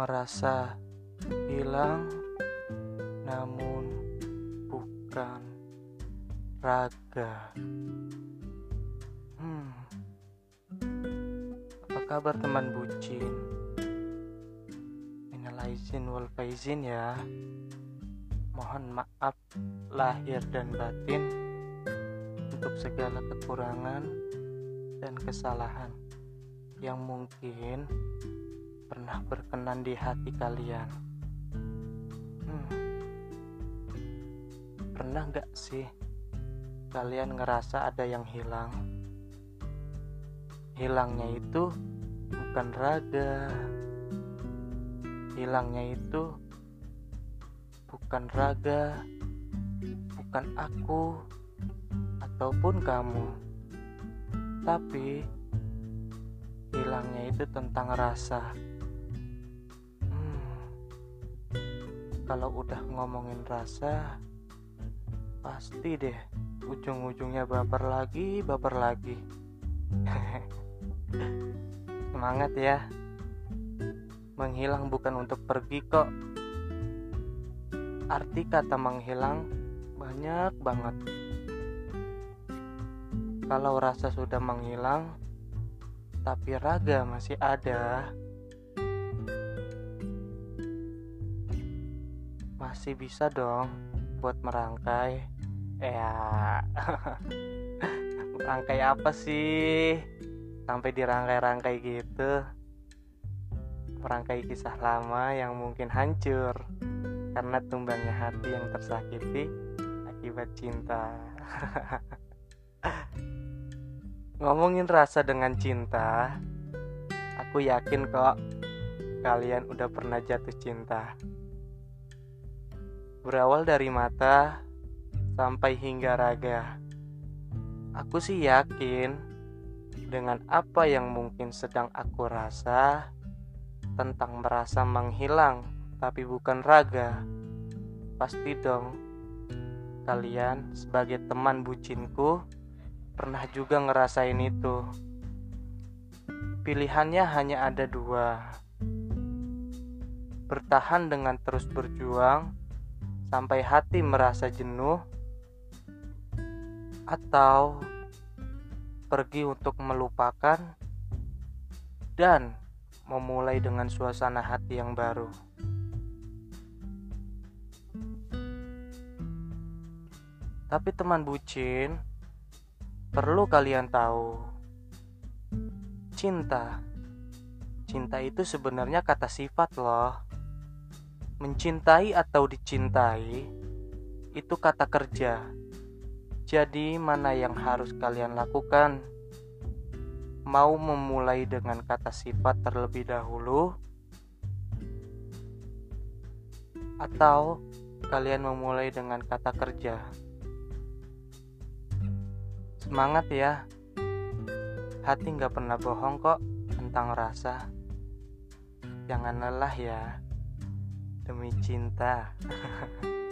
merasa hilang, namun bukan raga. Hmm, apa kabar teman bucin? Minal wal faizin ya. Mohon maaf lahir dan batin untuk segala kekurangan dan kesalahan yang mungkin pernah berkenan di hati kalian. Hmm. Pernah gak sih kalian ngerasa ada yang hilang? Hilangnya itu bukan raga. Hilangnya itu bukan raga, bukan aku, ataupun kamu. Tapi hilangnya itu tentang rasa. Kalau udah ngomongin rasa, pasti deh ujung-ujungnya baper lagi, baper lagi. Semangat ya. Menghilang bukan untuk pergi kok. Arti kata menghilang banyak banget. Kalau rasa sudah menghilang, tapi raga masih ada, masih bisa dong buat merangkai. Ya, merangkai apa sih? Sampai dirangkai-rangkai gitu. Merangkai kisah lama yang mungkin hancur karena tumbangnya hati yang tersakiti akibat cinta. Ngomongin rasa dengan cinta, aku yakin kok kalian udah pernah jatuh cinta. Berawal dari mata sampai hingga raga. Aku sih yakin dengan apa yang mungkin sedang aku rasa tentang merasa menghilang tapi bukan raga. Pasti dong, kalian sebagai teman bucinku pernah juga ngerasain itu. Pilihannya hanya ada dua. Bertahan dengan terus berjuang sampai hati merasa jenuh atau pergi untuk melupakan dan memulai dengan suasana hati yang baru. Tapi teman bucin, perlu kalian tahu, cinta. Cinta itu sebenarnya kata sifat loh. Mencintai atau dicintai itu kata kerja. Jadi mana yang harus kalian lakukan? Mau memulai dengan kata sifat terlebih dahulu atau kalian memulai dengan kata kerja? Semangat ya. Hati nggak pernah bohong kok tentang rasa. Jangan lelah ya. Demi cinta.